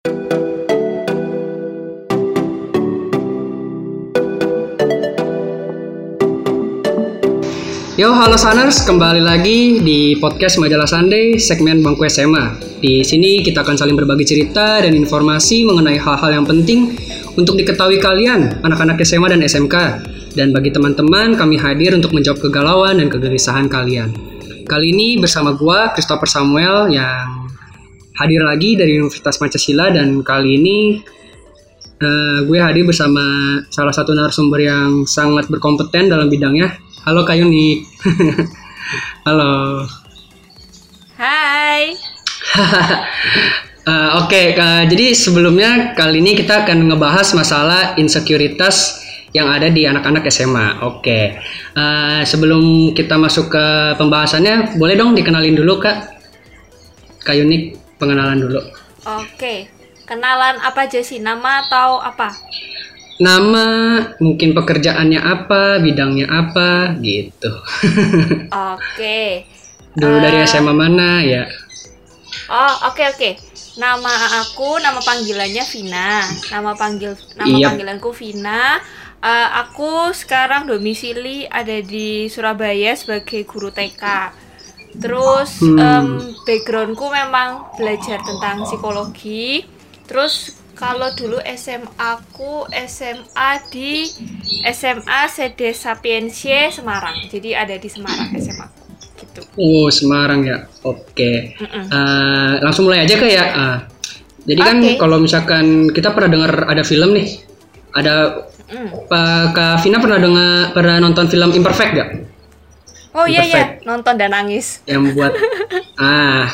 Yo, halo Saners, kembali lagi di podcast Majalah Sunday segmen Bangku SMA. Di sini kita akan saling berbagi cerita dan informasi mengenai hal-hal yang penting untuk diketahui kalian, anak-anak SMA dan SMK. Dan bagi teman-teman, kami hadir untuk menjawab kegalauan dan kegelisahan kalian. Kali ini bersama gua Christopher Samuel yang hadir lagi dari Universitas Pancasila dan kali ini uh, gue hadir bersama salah satu narasumber yang sangat berkompeten dalam bidangnya Halo Kak Yuni. Halo. Hai. uh, Oke, okay, uh, jadi sebelumnya kali ini kita akan ngebahas masalah insekuritas yang ada di anak-anak SMA. Oke, okay. uh, sebelum kita masuk ke pembahasannya, boleh dong dikenalin dulu kak. Kak Yuni, pengenalan dulu. Oke, okay. kenalan apa aja sih? Nama atau apa? nama, mungkin pekerjaannya apa, bidangnya apa, gitu. Oke. Okay. Dulu uh, dari eh, SMA mana ya? Oh, oke okay, oke. Okay. Nama aku, nama panggilannya Vina. Nama panggil nama yep. Iya. panggilanku Vina. Uh, aku sekarang domisili ada di Surabaya sebagai guru TK. Terus hmm. um, backgroundku memang belajar tentang psikologi. Terus kalau dulu SMA aku SMA di SMA Sede Sapiensie Semarang. Jadi ada di Semarang SMA gitu. Oh, Semarang ya. Oke. Okay. Uh, langsung mulai aja kayak uh, ah. jadi kan kalau misalkan kita pernah dengar ada film nih. Ada mm. Pak Kak Vina pernah dengar pernah nonton film Imperfect gak? Oh iya iya, nonton dan nangis. Yang buat ah.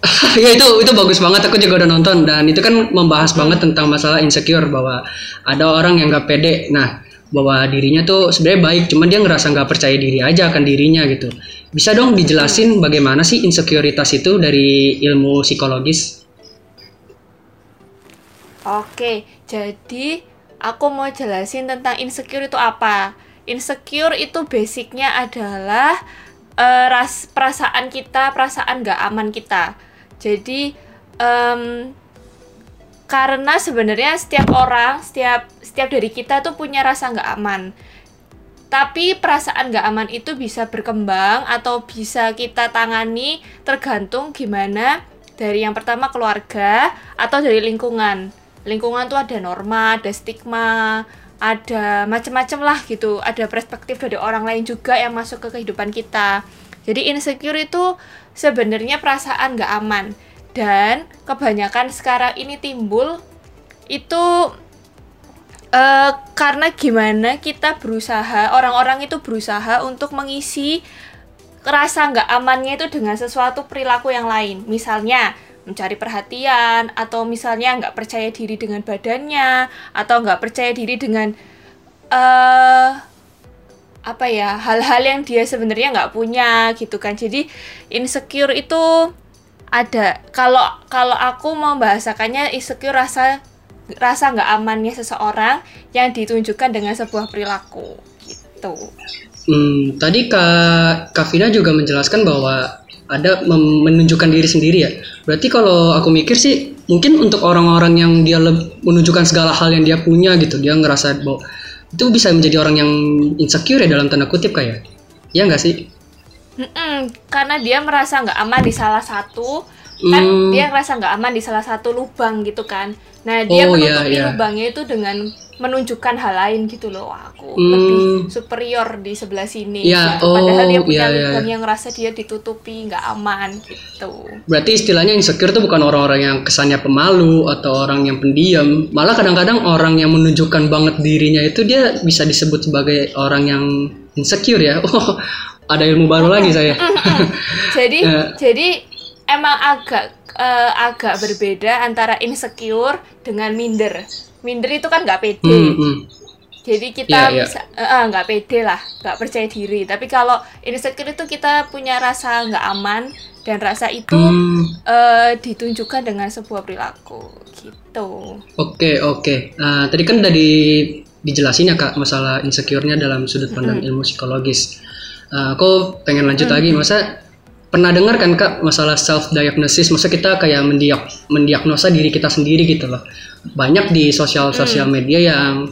Ya itu itu bagus banget. Aku juga udah nonton. Dan itu kan membahas hmm. banget tentang masalah insecure bahwa ada orang yang gak pede. Nah bahwa dirinya tuh sebenarnya baik cuman dia ngerasa nggak percaya diri aja akan dirinya gitu. Bisa dong dijelasin hmm. bagaimana sih insekuritas itu dari ilmu psikologis? Oke jadi aku mau jelasin tentang insecure itu apa insecure itu basicnya adalah uh, ras perasaan kita perasaan gak aman kita jadi um, karena sebenarnya setiap orang, setiap setiap dari kita tuh punya rasa nggak aman. Tapi perasaan nggak aman itu bisa berkembang atau bisa kita tangani tergantung gimana dari yang pertama keluarga atau dari lingkungan. Lingkungan tuh ada norma, ada stigma, ada macam-macam lah gitu. Ada perspektif dari orang lain juga yang masuk ke kehidupan kita. Jadi insecure itu sebenarnya perasaan nggak aman dan kebanyakan sekarang ini timbul itu uh, karena gimana kita berusaha orang-orang itu berusaha untuk mengisi rasa nggak amannya itu dengan sesuatu perilaku yang lain misalnya mencari perhatian atau misalnya nggak percaya diri dengan badannya atau nggak percaya diri dengan uh, apa ya hal-hal yang dia sebenarnya nggak punya gitu kan jadi insecure itu ada kalau kalau aku membahasakannya insecure rasa rasa nggak amannya seseorang yang ditunjukkan dengan sebuah perilaku gitu. Hmm, tadi kak Kavina juga menjelaskan bahwa ada menunjukkan diri sendiri ya. Berarti kalau aku mikir sih mungkin untuk orang-orang yang dia menunjukkan segala hal yang dia punya gitu, dia ngerasa bahwa itu bisa menjadi orang yang insecure ya dalam tanda kutip kayak ya nggak sih Mm-mm, karena dia merasa nggak aman di salah satu kan mm. dia ngerasa nggak aman di salah satu lubang gitu kan nah dia oh, menutupi yeah, yeah. lubangnya itu dengan menunjukkan hal lain gitu loh aku mm. lebih superior di sebelah sini yeah, gitu. oh, padahal dia punya yeah, iya. lubang yeah. yang ngerasa dia ditutupi nggak aman gitu berarti istilahnya insecure itu bukan orang-orang yang kesannya pemalu atau orang yang pendiam malah kadang-kadang orang yang menunjukkan banget dirinya itu dia bisa disebut sebagai orang yang insecure ya oh ada ilmu baru lagi saya jadi uh, jadi emang agak uh, agak berbeda antara insecure dengan minder minder itu kan nggak pede mm -hmm. jadi kita yeah, yeah. bisa nggak uh, pede lah nggak percaya diri tapi kalau insecure itu kita punya rasa nggak aman dan rasa itu mm. uh, ditunjukkan dengan sebuah perilaku gitu oke okay, oke okay. uh, tadi kan udah di dijelasin ya kak masalah insecure-nya dalam sudut pandang mm -hmm. ilmu psikologis uh, aku pengen lanjut mm -hmm. lagi masa pernah dengar kan kak masalah self diagnosis masa kita kayak mendiak mendiagnosa diri kita sendiri gitu loh. Banyak di sosial sosial media yang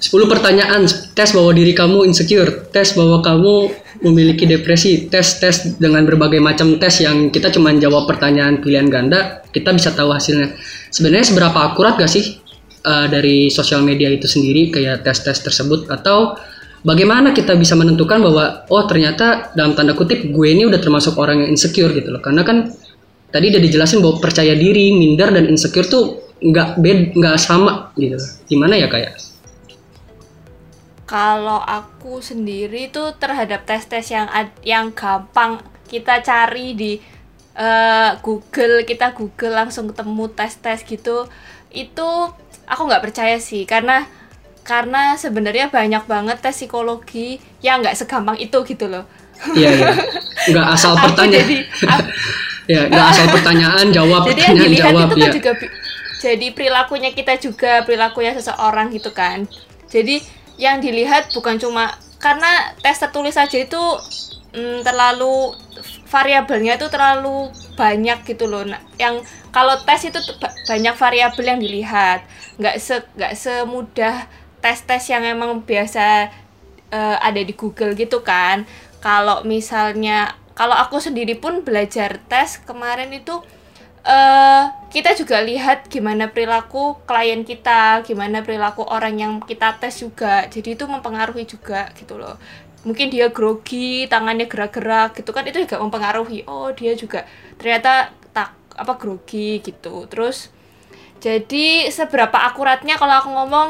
10 pertanyaan tes bahwa diri kamu insecure tes bahwa kamu memiliki depresi tes tes dengan berbagai macam tes yang kita cuma jawab pertanyaan pilihan ganda kita bisa tahu hasilnya. Sebenarnya seberapa akurat gak sih uh, dari sosial media itu sendiri kayak tes tes tersebut? Atau bagaimana kita bisa menentukan bahwa oh ternyata dalam tanda kutip gue ini udah termasuk orang yang insecure gitu loh. Karena kan tadi udah dijelasin bahwa percaya diri minder dan insecure tuh nggak bed nggak sama gitu. Gimana ya kayak kalau aku sendiri tuh terhadap tes-tes yang yang gampang kita cari di uh, Google kita Google langsung ketemu tes-tes gitu itu aku nggak percaya sih. Karena karena sebenarnya banyak banget tes psikologi yang nggak segampang itu gitu loh. Iya iya. Nggak asal pertanyaan jadi, ya nggak asal pertanyaan jawab jadi pertanyaan yang dilihat jawab itu kan ya. juga jadi perilakunya kita juga perilakunya seseorang gitu kan. Jadi yang dilihat bukan cuma karena tes tertulis saja itu mm, terlalu variabelnya itu terlalu banyak gitu loh. Nah, yang kalau tes itu banyak variabel yang dilihat. Nggak se nggak semudah tes-tes yang emang biasa uh, ada di Google gitu kan. Kalau misalnya kalau aku sendiri pun belajar tes kemarin itu uh, kita juga lihat gimana perilaku klien kita, gimana perilaku orang yang kita tes juga. Jadi itu mempengaruhi juga gitu loh. Mungkin dia grogi, tangannya gerak-gerak gitu kan itu juga mempengaruhi. Oh, dia juga ternyata tak apa grogi gitu. Terus jadi seberapa akuratnya kalau aku ngomong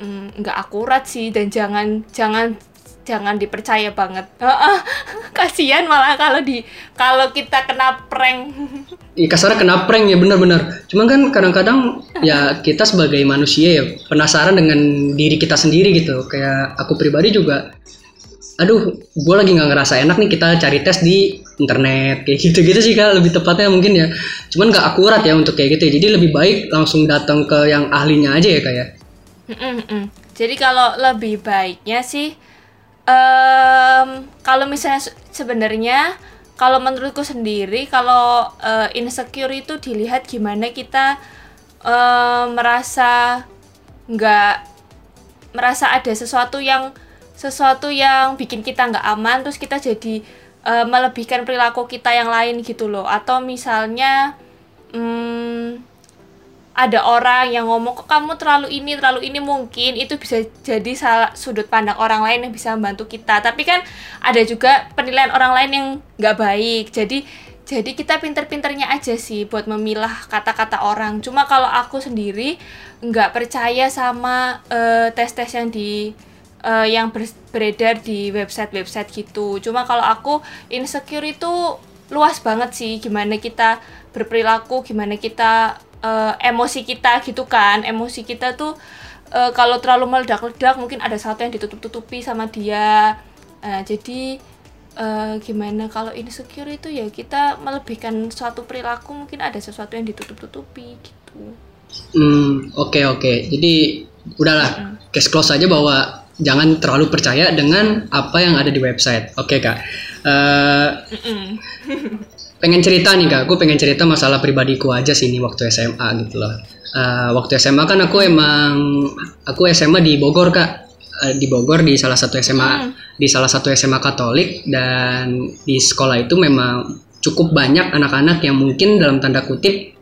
mm, nggak akurat sih dan jangan jangan jangan dipercaya banget. Kasihan malah kalau di kalau kita kena prank. Iya kasarnya kena prank ya benar-benar. Cuman kan kadang-kadang ya kita sebagai manusia ya penasaran dengan diri kita sendiri gitu. Kayak aku pribadi juga aduh gue lagi nggak ngerasa enak nih kita cari tes di internet kayak gitu-gitu sih kak lebih tepatnya mungkin ya cuman nggak akurat ya untuk kayak gitu ya. jadi lebih baik langsung datang ke yang ahlinya aja ya kayak Mm-mm. Jadi kalau lebih baiknya sih, um, kalau misalnya sebenarnya kalau menurutku sendiri kalau uh, insecure itu dilihat gimana kita uh, merasa nggak merasa ada sesuatu yang sesuatu yang bikin kita nggak aman terus kita jadi uh, melebihkan perilaku kita yang lain gitu loh atau misalnya um, ada orang yang ngomong kok kamu terlalu ini terlalu ini? Mungkin itu bisa jadi salah sudut pandang orang lain yang bisa membantu kita. Tapi kan ada juga penilaian orang lain yang nggak baik. Jadi jadi kita pinter-pinternya aja sih buat memilah kata-kata orang. Cuma kalau aku sendiri nggak percaya sama uh, tes-tes yang di uh, yang beredar di website-website gitu. Cuma kalau aku insecure itu luas banget sih gimana kita berperilaku gimana kita uh, emosi kita gitu kan. Emosi kita tuh uh, kalau terlalu meledak-ledak mungkin ada satu yang ditutup-tutupi sama dia. Uh, jadi uh, gimana kalau insecure itu ya kita melebihkan suatu perilaku mungkin ada sesuatu yang ditutup-tutupi gitu. Hmm oke okay, oke. Okay. jadi udahlah. Mm case close aja bahwa jangan terlalu percaya dengan apa yang ada di website. Oke okay, kak. Uh, mm -mm. pengen cerita nih kak, aku pengen cerita masalah pribadiku aja sih ini waktu SMA gitu loh. Uh, waktu SMA kan aku emang aku SMA di Bogor kak, uh, di Bogor di salah satu SMA hmm. di salah satu SMA Katolik dan di sekolah itu memang cukup banyak anak-anak yang mungkin dalam tanda kutip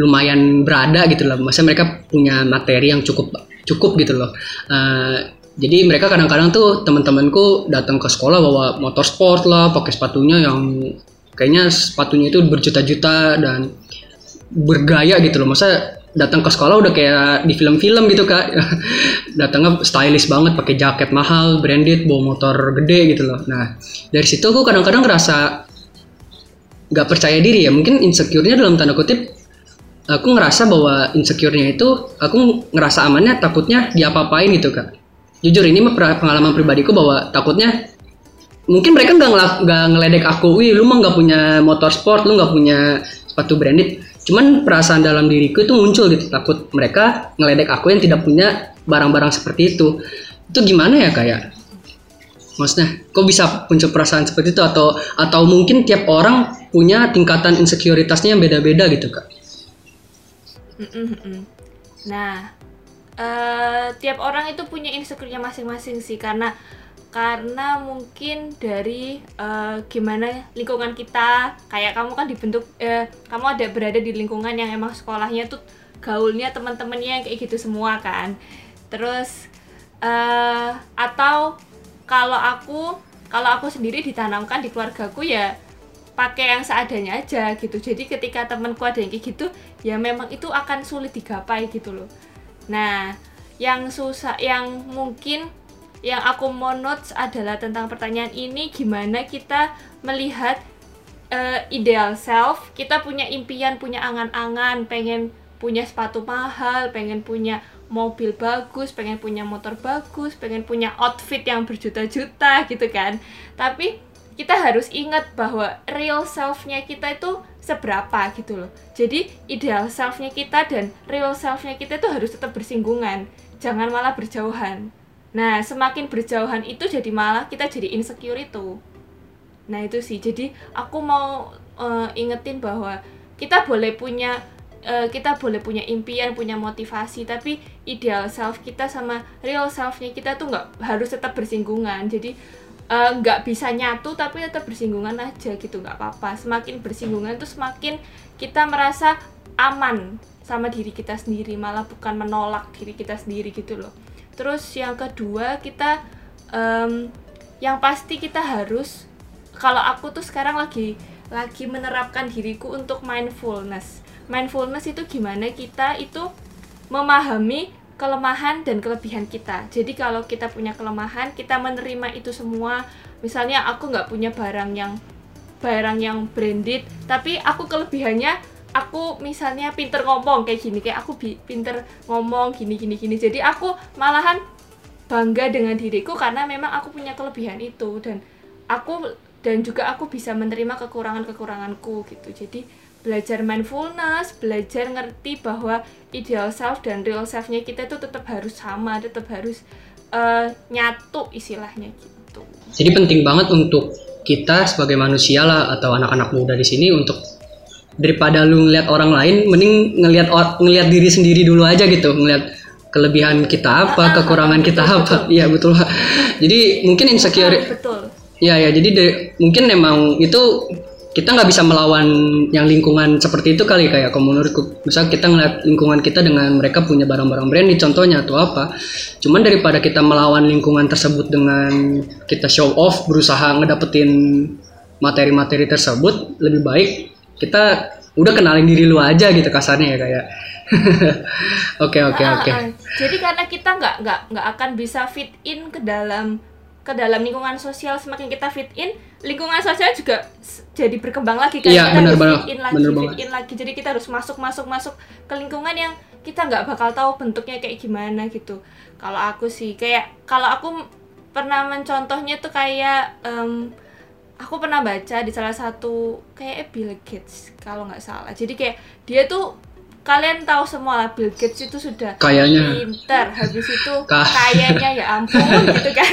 lumayan berada gitu loh. Maksudnya mereka punya materi yang cukup cukup gitu loh. Uh, jadi mereka kadang-kadang tuh teman-temanku datang ke sekolah bawa motor sport lah, pakai sepatunya yang kayaknya sepatunya itu berjuta-juta dan bergaya gitu loh. Masa datang ke sekolah udah kayak di film-film gitu kak. Datangnya stylish banget pakai jaket mahal branded bawa motor gede gitu loh. Nah dari situ aku kadang-kadang ngerasa nggak percaya diri ya. Mungkin insecure-nya dalam tanda kutip aku ngerasa bahwa insecure-nya itu aku ngerasa amannya takutnya diapa-apain gitu kak. Jujur ini pengalaman pribadiku bahwa takutnya mungkin mereka nggak nggak ngeledek aku, wih lu mah nggak punya motor sport, lu nggak punya sepatu branded. Cuman perasaan dalam diriku itu muncul gitu, takut mereka ngeledek aku yang tidak punya barang-barang seperti itu. Itu gimana ya kayak? Maksudnya, kok bisa muncul perasaan seperti itu atau atau mungkin tiap orang punya tingkatan insekuritasnya yang beda-beda gitu kak? Nah, eh, tiap orang itu punya insecure-nya masing-masing sih karena karena mungkin dari eh, gimana lingkungan kita kayak kamu kan dibentuk eh, kamu ada berada di lingkungan yang emang sekolahnya tuh gaulnya teman-temannya kayak gitu semua kan. Terus eh, atau kalau aku kalau aku sendiri ditanamkan di keluargaku ya pakai yang seadanya aja gitu. Jadi ketika temanku ada yang kayak gitu ya memang itu akan sulit digapai gitu loh. Nah yang susah yang mungkin yang aku mau notes adalah tentang pertanyaan ini gimana kita melihat eh, ideal self. Kita punya impian punya angan-angan pengen punya sepatu mahal pengen punya mobil bagus pengen punya motor bagus pengen punya outfit yang berjuta-juta gitu kan. Tapi kita harus ingat bahwa real self-nya kita itu seberapa gitu loh. Jadi ideal self-nya kita dan real self-nya kita itu harus tetap bersinggungan. Jangan malah berjauhan Nah, semakin berjauhan itu jadi malah kita jadi insecure itu. Nah, itu sih. Jadi aku mau eh, ingetin bahwa kita boleh punya eh, kita boleh punya impian, punya motivasi, tapi ideal self kita sama real selfnya kita tuh nggak harus tetap bersinggungan. Jadi eh, nggak bisa nyatu tapi tetap bersinggungan aja gitu nggak apa-apa. Semakin bersinggungan tuh semakin kita merasa aman sama diri kita sendiri, malah bukan menolak diri kita sendiri gitu loh terus yang kedua kita em, yang pasti kita harus kalau aku tuh sekarang lagi lagi menerapkan diriku untuk mindfulness. Mindfulness itu gimana? Kita itu memahami kelemahan dan kelebihan kita. Jadi kalau kita punya kelemahan kita menerima itu semua. Misalnya aku nggak punya barang yang barang yang branded tapi aku kelebihannya aku misalnya pinter ngomong kayak gini kayak aku pinter ngomong gini gini gini. Jadi aku malahan bangga dengan diriku karena memang aku punya kelebihan itu dan aku dan juga aku bisa menerima kekurangan kekuranganku gitu. Jadi belajar mindfulness belajar ngerti bahwa ideal self dan real selfnya kita itu tetap harus sama tetap harus eh, nyatu istilahnya gitu. Jadi penting banget untuk kita sebagai manusia lah atau anak-anak muda di sini untuk daripada lu ngeliat orang lain, mending ngeliat or- ngeliat diri sendiri dulu aja gitu, ngeliat kelebihan kita apa, kekurangan kita apa. Iya betul. Jadi mungkin insecure betul Ya ya, jadi de- mungkin memang itu kita nggak bisa melawan yang lingkungan seperti itu kali kayak kalau menurutku. Misal kita ngeliat lingkungan kita dengan mereka punya barang-barang branded contohnya atau apa. Cuman daripada kita melawan lingkungan tersebut dengan kita show off, berusaha ngedapetin materi-materi tersebut, lebih baik kita udah kenalin diri lu aja gitu kasarnya ya kayak. Oke oke oke. ah, ah. Jadi karena kita nggak nggak nggak akan bisa fit in ke dalam ke dalam lingkungan sosial semakin kita fit in lingkungan sosial juga jadi berkembang lagi kan Iya, kita benar harus fit in lagi Benar fit banget. in lagi jadi kita harus masuk masuk masuk ke lingkungan yang kita nggak bakal tahu bentuknya kayak gimana gitu kalau aku sih kayak kalau aku pernah mencontohnya tuh kayak em, aku pernah baca di salah satu kayak Bill Gates kalau nggak salah jadi kayak dia tuh kalian tahu semua lah Bill Gates itu sudah Kayaknya. pinter habis itu kayaknya ya ampun gitu kan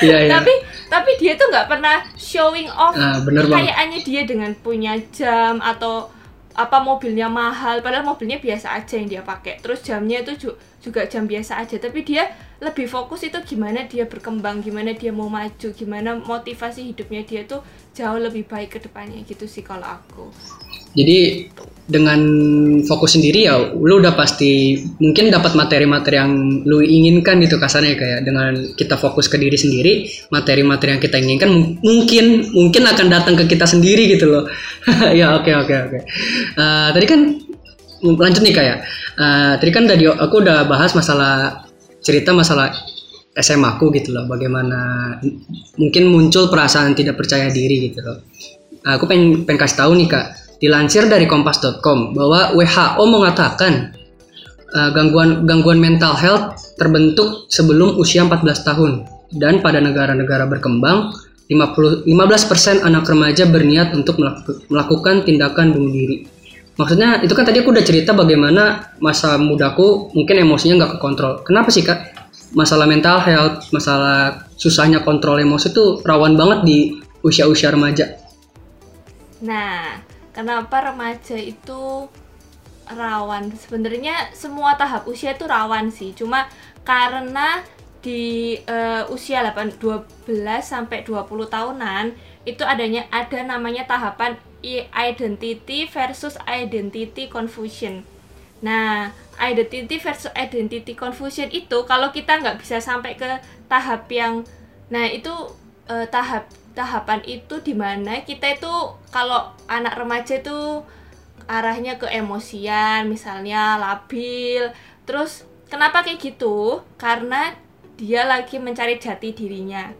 Iya iya. tapi tapi dia tuh nggak pernah showing off Ah, banget. kekayaannya dia dengan punya jam atau apa mobilnya mahal padahal mobilnya biasa aja yang dia pakai terus jamnya itu ju- juga jam biasa aja tapi dia lebih fokus itu gimana dia berkembang gimana dia mau maju gimana motivasi hidupnya dia tuh jauh lebih baik ke depannya gitu sih kalau aku. Jadi dengan fokus sendiri ya lu udah pasti mungkin dapat materi-materi yang lu inginkan gitu kasarnya kayak dengan kita fokus ke diri sendiri materi-materi yang kita inginkan mung- mungkin mungkin akan datang ke kita sendiri gitu loh. Ya oke oke oke. Eh, tadi kan lanjut nih kayak. Eh, tadi kan tadi aku udah bahas masalah cerita masalah SMA aku gitu loh bagaimana mungkin muncul perasaan tidak percaya diri gitu loh aku pengen, pengen kasih tahu nih kak dilansir dari kompas.com bahwa WHO mengatakan uh, gangguan gangguan mental health terbentuk sebelum usia 14 tahun dan pada negara-negara berkembang 50 15% anak remaja berniat untuk melaku- melakukan tindakan bunuh diri. Maksudnya itu kan tadi aku udah cerita bagaimana masa mudaku mungkin emosinya nggak kekontrol. Kenapa sih kak? Masalah mental health, masalah susahnya kontrol emosi tuh rawan banget di usia-usia remaja. Nah, kenapa remaja itu rawan? Sebenarnya semua tahap usia itu rawan sih, cuma karena di uh, usia 8 12 sampai 20 tahunan itu adanya ada namanya tahapan identity versus identity confusion. Nah, identity versus identity confusion itu kalau kita nggak bisa sampai ke tahap yang nah itu uh, tahap tahapan itu di mana kita itu kalau anak remaja itu arahnya ke emosian misalnya labil. Terus kenapa kayak gitu? Karena dia lagi mencari jati dirinya.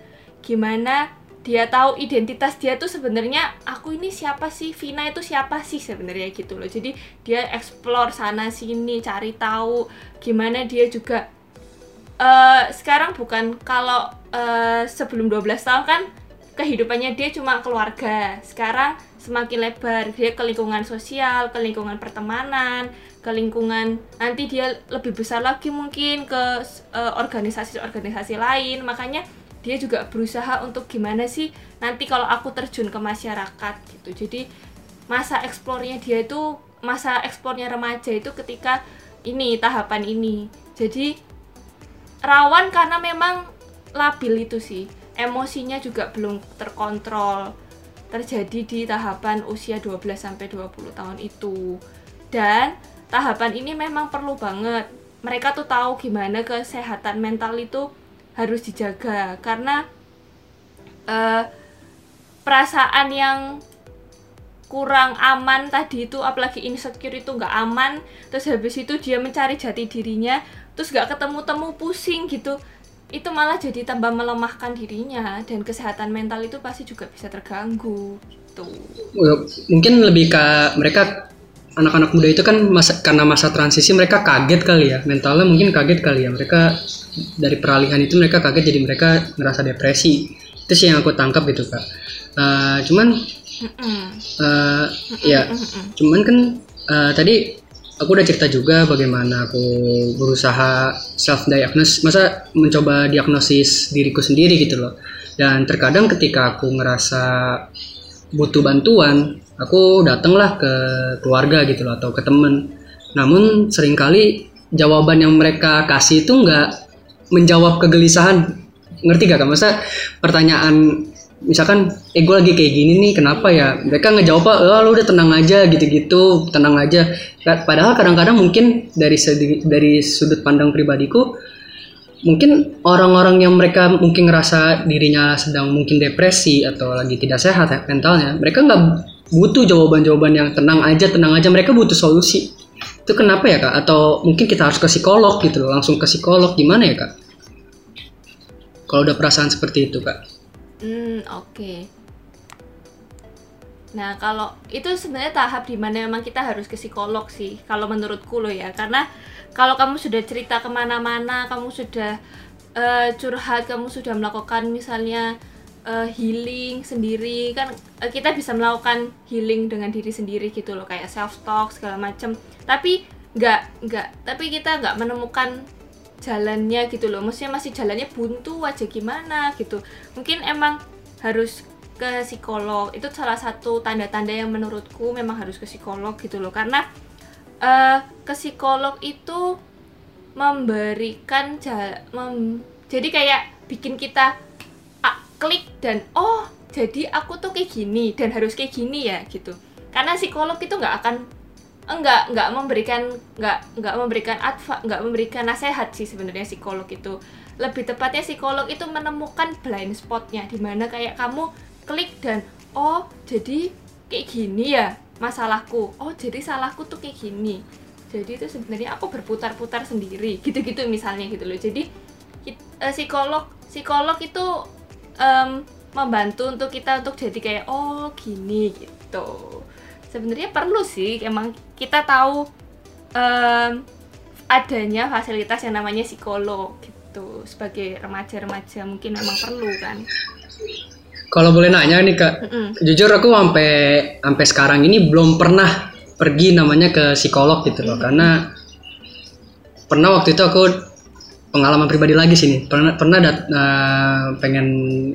Gimana dia tahu identitas dia tuh sebenarnya aku ini siapa sih? Vina itu siapa sih? sebenarnya gitu loh. Jadi dia explore sana sini cari tahu gimana dia juga uh, sekarang bukan kalau uh, sebelum 12 tahun kan kehidupannya dia cuma keluarga. Sekarang semakin lebar. Dia ke lingkungan sosial ke lingkungan pertemanan ke lingkungan nanti dia lebih besar lagi mungkin ke eh, organisasi-organisasi uh, lain. Makanya dia juga berusaha untuk gimana sih nanti kalau aku terjun ke masyarakat gitu. Jadi masa eksplornya dia itu masa eksplornya remaja itu ketika ini tahapan ini. Jadi rawan karena memang labil itu sih. Emosinya juga belum terkontrol terjadi di tahapan usia 12 sampai 20 tahun itu. Dan tahapan ini memang perlu banget. Mereka tuh tahu gimana kesehatan mental itu harus dijaga. Karena uh, perasaan yang kurang aman tadi itu apalagi insecure itu nggak aman terus habis itu dia mencari jati dirinya terus nggak ketemu temu pusing gitu itu malah jadi tambah melemahkan dirinya dan kesehatan mental itu pasti juga bisa terganggu gitu. Mungkin lebih ke mereka anak-anak muda itu kan masa karena masa transisi mereka kaget kali ya. Mentalnya mungkin kaget kali ya. Mereka dari peralihan itu mereka kaget jadi mereka ngerasa depresi. Itu sih yang aku tangkap gitu kak. Uh, cuman uh, ya cuman kan uh, tadi aku udah cerita juga bagaimana aku berusaha self diagnosis masa mencoba diagnosis diriku sendiri gitu loh. Dan terkadang ketika aku ngerasa butuh bantuan aku datanglah ke keluarga gitu loh atau ke temen. Namun sering kali jawaban yang mereka kasih itu nggak menjawab kegelisahan. Ngerti gak kan masa pertanyaan misalkan eh gue lagi kayak gini nih kenapa ya? Mereka ngejawab oh lu udah tenang aja gitu-gitu tenang aja. Padahal kadang-kadang mungkin dari dari sudut pandang pribadiku mungkin orang-orang yang mereka mungkin ngerasa dirinya sedang mungkin depresi atau lagi tidak sehat ya, mentalnya mereka nggak butuh jawaban-jawaban yang tenang aja tenang aja. Mereka butuh solusi. Itu kenapa ya kak? Atau mungkin kita harus ke psikolog gitu loh langsung ke psikolog. Gimana ya kak? Kalau udah perasaan seperti itu kak. Hmm oke. Okay. nah kalau itu sebenarnya tahap di mana memang kita harus ke psikolog sih kalau menurutku loh ya. Karena kalau kamu sudah cerita ke mana-mana kamu sudah uh, curhat kamu sudah melakukan misalnya uh, healing sendiri. Kan uh, kita bisa melakukan healing dengan diri sendiri gitu loh kayak self talk segala macam tapi nggak nggak tapi kita nggak menemukan jalannya gitu loh. Maksudnya masih jalannya buntu aja gimana gitu. Mungkin emang harus ke psikolog. Itu salah satu tanda-tanda yang menurutku memang harus ke psikolog gitu loh. Karena uh, ke psikolog itu memberikan jala, mem, jadi kayak bikin kita klik dan oh jadi aku tuh kayak gini dan harus kayak gini ya gitu. Karena psikolog itu nggak akan enggak nggak memberikan nggak nggak memberikan adva nggak memberikan nasihat sih sebenarnya psikolog itu. Lebih tepatnya psikolog itu menemukan blind spotnya di mana kayak kamu klik dan oh jadi kayak gini ya masalahku. Oh jadi salahku tuh kayak gini. Jadi itu sebenarnya aku berputar-putar sendiri gitu-gitu misalnya gitu loh. Jadi eh, psikolog psikolog itu um, membantu untuk kita untuk jadi kayak oh gini gitu sebenarnya perlu sih emang kita tahu um, adanya fasilitas yang namanya psikolog gitu sebagai remaja-remaja mungkin memang perlu kan kalau boleh nanya nih kak mm -mm. jujur aku sampai sampai sekarang ini belum pernah pergi namanya ke psikolog gitu loh mm -hmm. karena pernah waktu itu aku pengalaman pribadi lagi sini pernah pernah dat, uh, pengen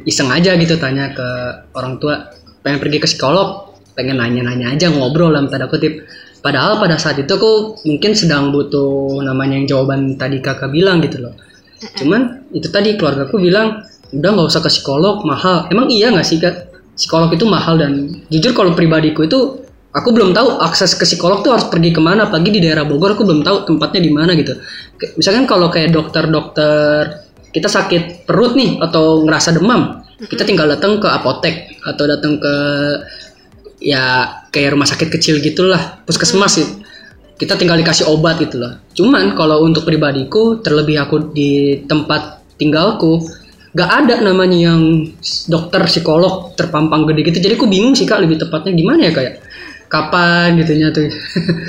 iseng aja gitu tanya ke orang tua. Pengen pergi ke psikolog pengen nanya-nanya aja ngobrol dalam tanda kutip. Padahal pada saat itu aku mungkin sedang butuh namanya yang jawaban tadi kakak bilang gitu loh. Cuman itu tadi keluarga aku bilang udah nggak usah ke psikolog mahal. Emang iya nggak sih kak? Psikolog itu mahal dan jujur kalau pribadiku itu aku belum tahu akses ke psikolog tuh harus pergi ke mana pagi di daerah Bogor aku belum tahu tempatnya di mana gitu. Misalkan kalau kayak dokter-dokter kita sakit perut nih atau ngerasa demam kita tinggal datang ke apotek atau datang ke ya kayak rumah sakit kecil gitulah puskesmas sih kita tinggal dikasih obat gitu loh. Cuman kalau untuk pribadiku terlebih aku di tempat tinggalku gak ada namanya yang dokter psikolog terpampang gede gitu. Jadi aku bingung sih kak lebih tepatnya gimana ya kayak kapan gitunya tuh.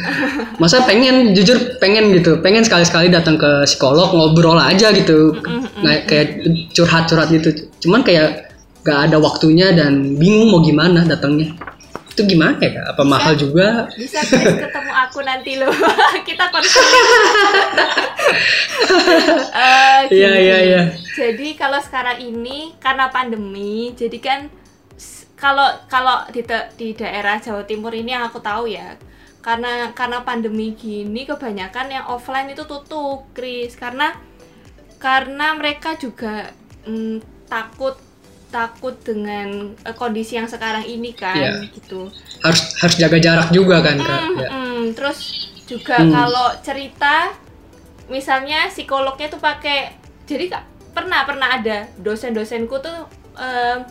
Masa pengen jujur pengen gitu. Pengen sekali sekali datang ke psikolog ngobrol aja gitu. Nah kayak curhat curhat gitu. Cuman kayak gak ada waktunya dan bingung mau gimana datangnya. Itu gimana ya kak? Apa bisa, mahal juga? Bisa ketemu aku nanti loh. Kita uh, iya iya iya. Jadi kalau sekarang ini karena pandemi, jadi kan kalau kalau di di daerah Jawa Timur ini yang aku tahu ya, karena karena pandemi gini kebanyakan yang offline itu tutup, Kris, karena karena mereka juga mm, takut takut dengan uh, kondisi yang sekarang ini kan yeah. gitu harus harus jaga jarak juga kan kak mm, ya. mm, terus juga mm. kalau cerita misalnya psikolognya tuh pakai jadi kak pernah pernah ada dosen-dosenku tuh uh,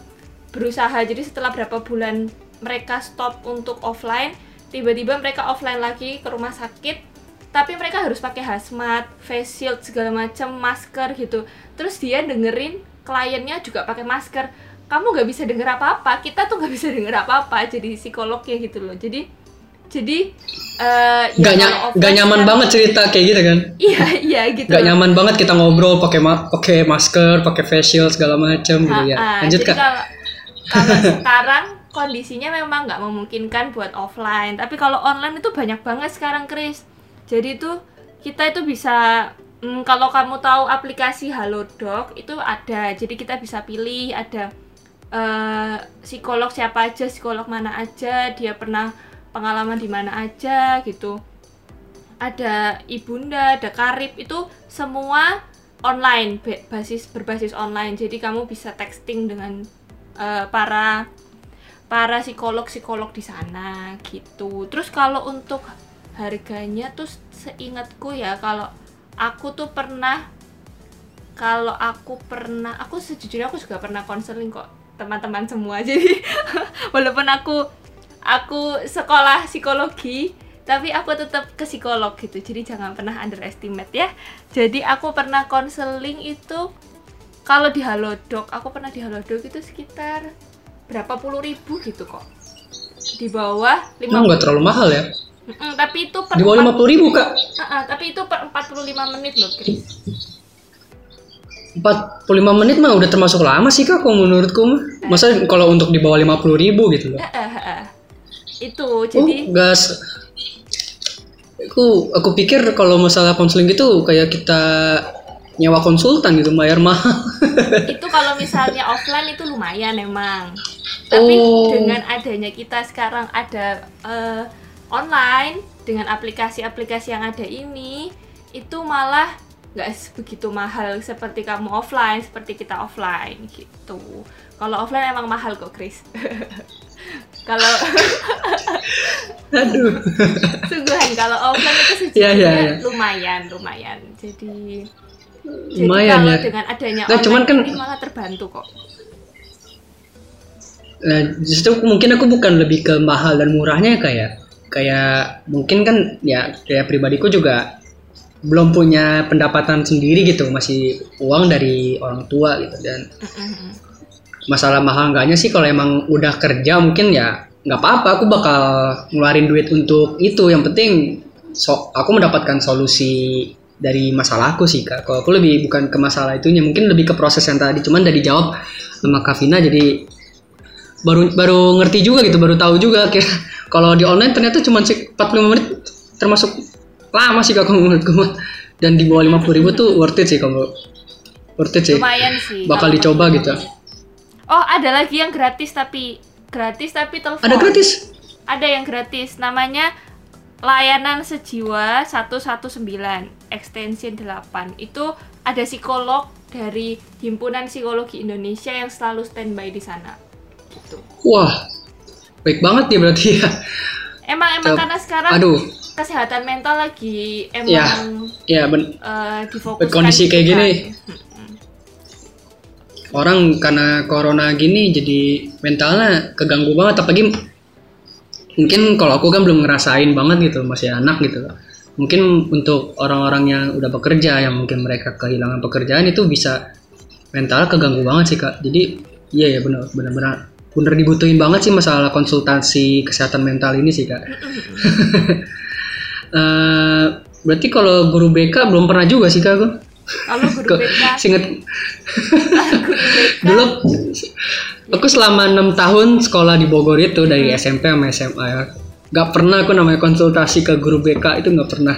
berusaha jadi setelah berapa bulan mereka stop untuk offline tiba-tiba mereka offline lagi ke rumah sakit tapi mereka harus pakai hazmat, face shield segala macam, masker gitu. Terus dia dengerin kliennya juga pakai masker. Kamu nggak bisa denger apa-apa, kita tuh nggak bisa denger apa-apa. Jadi psikolognya gitu loh. Jadi jadi uh, gak, ya gak nyaman kan, banget cerita kayak gitu kan iya iya gitu gak nyaman banget kita ngobrol pakai ma pakai masker pakai facial segala macam gitu ya lanjut kak kalau, kalau sekarang kondisinya memang nggak memungkinkan buat offline. Tapi kalau online itu banyak banget sekarang Chris jadi itu kita itu bisa hmm, kalau kamu tahu aplikasi Halodoc itu ada. Jadi kita bisa pilih ada uh, psikolog siapa aja psikolog mana aja dia pernah pengalaman di mana aja gitu. Ada ibunda ada karib itu semua online basis berbasis online. Jadi kamu bisa texting dengan uh, para para psikolog psikolog di sana gitu. Terus kalau untuk harganya tuh seingatku ya kalau aku tuh pernah kalau aku pernah aku sejujurnya aku juga pernah konseling kok teman-teman semua. Jadi walaupun aku aku sekolah psikologi tapi aku tetap ke psikolog gitu. Jadi jangan pernah underestimate ya. Jadi aku pernah konseling itu kalau di Halodoc aku pernah di Halodoc itu sekitar berapa puluh ribu gitu kok. Di bawah lima nggak terlalu mahal ya? Mm, tapi itu per di bawah lima puluh ribu kak. Uh, uh, tapi itu per 45 menit loh Chris 45 menit mah udah termasuk lama sih kak kalau menurutku mah. Masa kalau untuk di bawah lima puluh ribu gitu loh. Uh, uh, uh itu jadi oh, gas. Aku aku pikir kalau masalah konseling gitu kayak kita nyewa konsultan gitu bayar mahal. Itu kalau misalnya offline itu lumayan emang. Tapi oh. dengan adanya kita sekarang ada uh, online dengan aplikasi-aplikasi yang ada ini itu malah nggak begitu mahal seperti kamu offline seperti kita offline gitu. Kalau offline emang mahal kok Chris. Kalau aduh. Sungguhan kalau offline itu sejujurnya ya, ya, ya. lumayan lumayan. Jadi lumayan jadi kalau ya. dengan adanya nah, cuman kan ini malah terbantu kok. Nah justru mungkin aku bukan lebih ke mahal dan murahnya kayak kayak mungkin kan ya kayak pribadiku juga belum punya pendapatan sendiri gitu masih uang dari orang tua gitu. Dan masalah mahal enggaknya sih kalau emang udah kerja mungkin ya nggak apa-apa aku bakal ngeluarin duit untuk itu. Yang penting so aku mendapatkan solusi dari masalahku sih kak. Kalau aku lebih bukan ke masalah itunya mungkin lebih ke proses yang tadi. Cuman udah dijawab sama Kavina jadi baru baru ngerti juga gitu baru tahu juga. Kayak kalau di online ternyata cuma 45 menit termasuk lama sih kak menurutku. Dan di bawah lima puluh ribu tuh worth it sih kalau worth it sih. Lumayan sih bakal kalau dicoba gitu. Oh ada lagi yang gratis tapi gratis tapi telepon. Ada gratis? Ada yang gratis namanya layanan sejiwa 119 extension 8 itu ada psikolog dari himpunan psikologi Indonesia yang selalu standby di sana. Gitu. Wah baik banget ya berarti ya. Emang emang Tuh. karena sekarang aduh. kesehatan mental lagi emang Ya. ya ben- eh, difokuskan Kondisi kayak gini. orang karena corona gini jadi mentalnya keganggu banget apalagi mungkin kalau aku kan belum ngerasain banget gitu masih anak gitu mungkin untuk orang-orang yang udah bekerja yang mungkin mereka kehilangan pekerjaan itu bisa mental keganggu banget sih kak. Jadi iya ya benar benar benar benar dibutuhin banget sih masalah konsultasi kesehatan mental ini sih kak. Eh, berarti kalau guru BK belum pernah juga sih kak aku Lalu guru BK, singet dulu aku selama enam tahun sekolah di Bogor itu dari SMP sama SMA ya nggak pernah aku namanya konsultasi ke guru BK itu nggak pernah.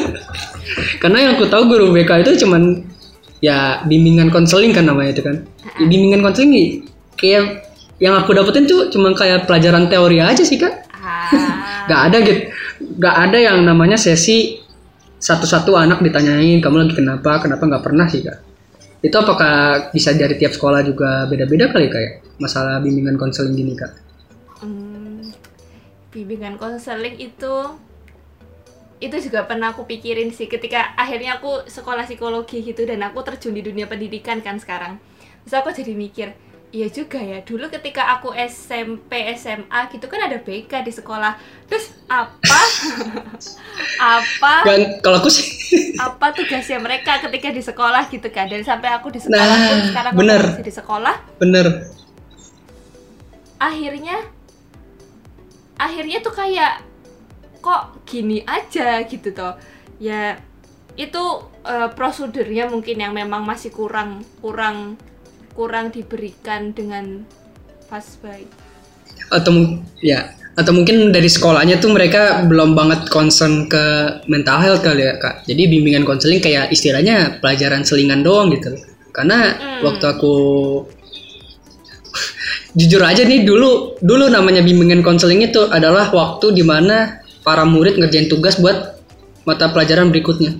Karena yang aku tahu guru BK itu cuman ya bimbingan konseling kan namanya itu kan. Bimbingan konseling kayak yang aku dapetin tuh cuma kayak pelajaran teori aja sih kak. Ah, nggak ada gitu nggak ada yang namanya sesi satu-satu anak ditanyain kamu lagi kenapa? Kenapa nggak pernah sih kak? Itu apakah bisa dari tiap sekolah juga beda-beda kali kayak masalah bimbingan konseling gini kak bimbingan konseling itu itu juga pernah aku pikirin sih ketika akhirnya aku sekolah psikologi gitu dan aku terjun di dunia pendidikan kan sekarang. Terus aku jadi mikir iya juga ya dulu ketika aku SMP SMA gitu kan ada BK di sekolah. Terus apa? Apa? Dan kalau aku sih apa tugasnya mereka ketika di sekolah gitu kan? Dan sampai aku di sekolah Nah, pun sekarang aku bener. masih di sekolah. Bener. Akhirnya akhirnya tuh kayak kok gini aja gitu toh. Ya itu eh, prosedurnya mungkin yang memang masih kurang kurang kurang diberikan dengan pas baik atau ya atau mungkin dari sekolahnya tuh mereka belum banget concern ke mental health kali ya kak. Jadi bimbingan konseling kayak istilahnya pelajaran selingan doang gitu. Karena Hmm. waktu aku jujur aja nih dulu dulu namanya bimbingan konseling itu adalah waktu di mana para murid ngerjain tugas buat mata pelajaran berikutnya.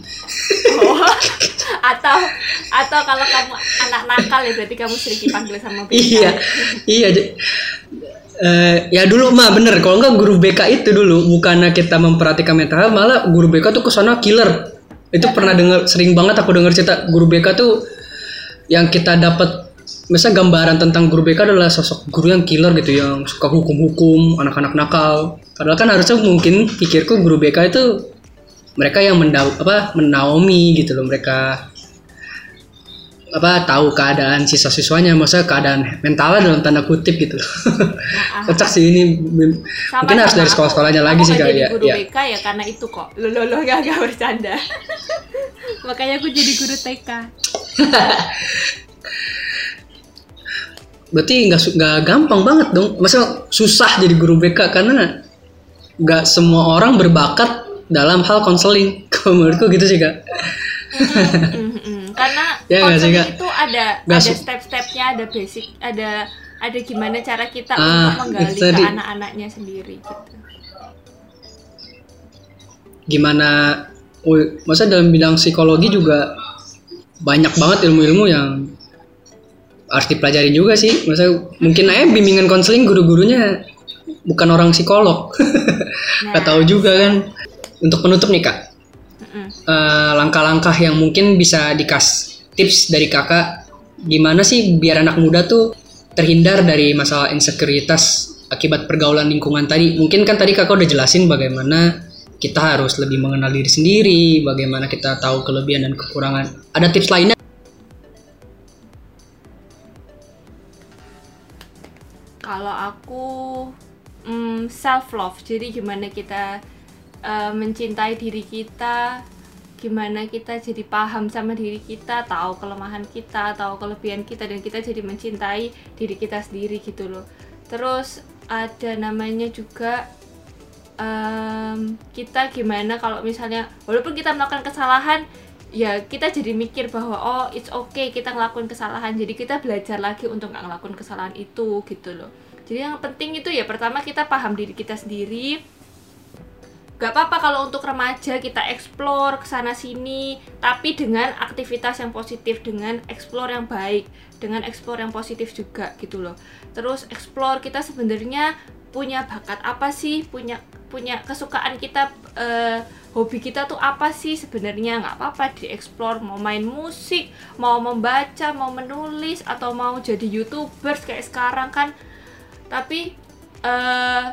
Oh, atau atau kalau kamu anak nakal ya berarti kamu sering dipanggil sama BK. iya iya Eh, ya dulu mah bener. Kalau enggak guru BK itu dulu bukannya kita memperhatikan mental health, malah guru BK tuh ke sana killer. Itu pernah dengar sering banget aku dengar cerita guru BK tuh yang kita dapat misalnya gambaran tentang guru BK adalah sosok guru yang killer gitu yang suka hukum-hukum anak-anak nakal. Padahal kan harusnya mungkin pikirku guru BK itu mereka yang mendau apa menaomi gitu loh mereka apa tahu keadaan siswa-siswanya maksudnya keadaan mentalnya dalam tanda kutip gitu Nah, kocak sih ini Mungkin harus dari sekolah-sekolahnya lagi sih jadi ya, guru ya. BK ya karena itu kok. Lo lo lo gak, gak bercanda. Makanya aku jadi guru TK berarti nggak nggak gampang banget dong. Masa susah jadi guru BK karena nggak semua orang berbakat dalam hal konseling. Kalau menurutku gitu sih kak. Mm-mm. karena Ya nggak sih, konseling Kak? itu ada ada step-stepnya ada basic ada ada gimana cara kita Ah, untuk menggali ke anak-anaknya sendiri gitu. Gimana masa dalam bidang psikologi juga banyak banget ilmu-ilmu yang harus dipelajari juga sih. Masa mungkin aja bimbingan konseling guru-gurunya bukan orang psikolog. Nggak tahu juga kan. Untuk penutup nih kak. Eh, langkah-langkah yang mungkin bisa dikas tips dari kakak. Gimana sih biar anak muda tuh terhindar dari masalah insekuritas akibat pergaulan lingkungan tadi? Mungkin kan tadi kakak udah jelasin bagaimana kita harus lebih mengenal diri sendiri bagaimana kita tahu kelebihan dan kekurangan. Ada tips lainnya Kalau aku self love, jadi gimana kita eh, mencintai diri kita, gimana kita jadi paham sama diri kita, tahu kelemahan kita, tahu kelebihan kita dan kita jadi mencintai diri kita sendiri gitu loh. Terus ada namanya juga em, kita gimana kalau misalnya walaupun kita melakukan kesalahan ya kita jadi mikir bahwa oh it's okay kita ngelakuin kesalahan. Jadi kita belajar lagi untuk nggak ngelakuin kesalahan itu gitu loh. Jadi yang penting itu ya pertama kita paham diri kita sendiri. Gak apa-apa kalau untuk remaja kita explore ke sana sini tapi dengan aktivitas yang positif dengan explore yang baik dengan explore yang positif juga gitu loh. Terus explore kita sebenarnya punya bakat apa sih? Punya punya kesukaan kita eh, hobi kita tuh apa sih sebenarnya? Nggak apa-apa dieksplor mau main musik mau membaca mau menulis atau mau jadi youtubers kayak sekarang kan. Tapi eh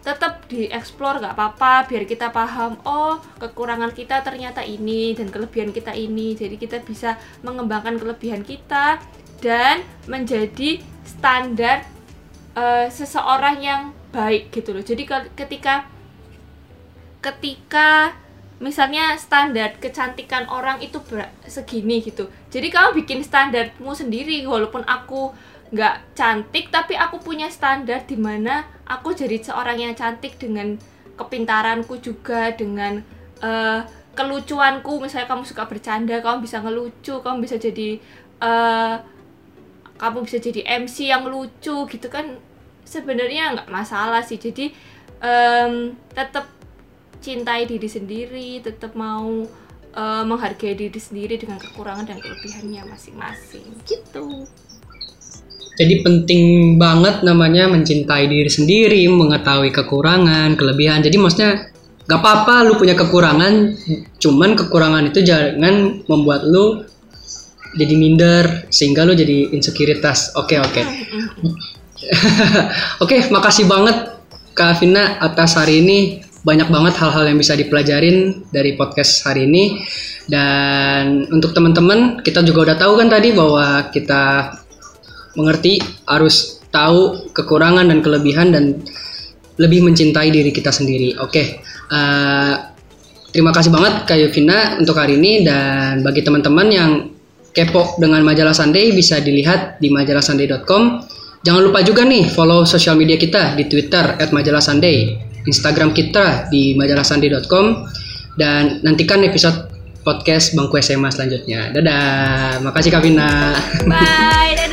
tetap dieksplor nggak apa-apa biar kita paham oh kekurangan kita ternyata ini dan kelebihan kita ini. Jadi kita bisa mengembangkan kelebihan kita dan menjadi standar eh, seseorang yang baik gitu loh. Jadi ke- ketika ketika misalnya standar kecantikan orang itu segini gitu. Jadi kamu bikin standarmu sendiri walaupun aku nggak cantik tapi aku punya standar di mana aku jadi seorang yang cantik dengan kepintaranku juga dengan eh, kelucuanku. Misalnya kamu suka bercanda kamu bisa ngelucu kamu bisa jadi eh, kamu bisa jadi MC yang lucu gitu kan. Sebenarnya nggak masalah sih. Jadi em, tetap cintai diri sendiri tetap mau eh, menghargai diri sendiri dengan kekurangan dan kelebihannya masing-masing gitu Jadi penting banget namanya mencintai diri sendiri, mengetahui kekurangan, kelebihan. Jadi maksudnya gak apa-apa lu punya kekurangan, cuman kekurangan itu jangan membuat lu jadi minder sehingga lu jadi insekuritas. Oke oke. Oke, makasih banget Kak Vina atas hari ini. Banyak banget hal-hal yang bisa dipelajarin dari podcast hari ini. Dan untuk teman-teman, kita juga udah tahu kan tadi bahwa kita mengerti harus tahu kekurangan dan kelebihan dan lebih mencintai diri kita sendiri. Oke, eh, terima kasih banget Kak Yovina untuk hari ini dan bagi teman-teman yang kepo dengan majalah Sunday bisa dilihat di majalahsunday.com. Jangan lupa juga nih follow sosial media kita di Twitter @majalahsunday, Instagram kita di majalahsunday.com dan nantikan episode podcast Bangku SMA selanjutnya. Dadah, makasih Kak Vina. bye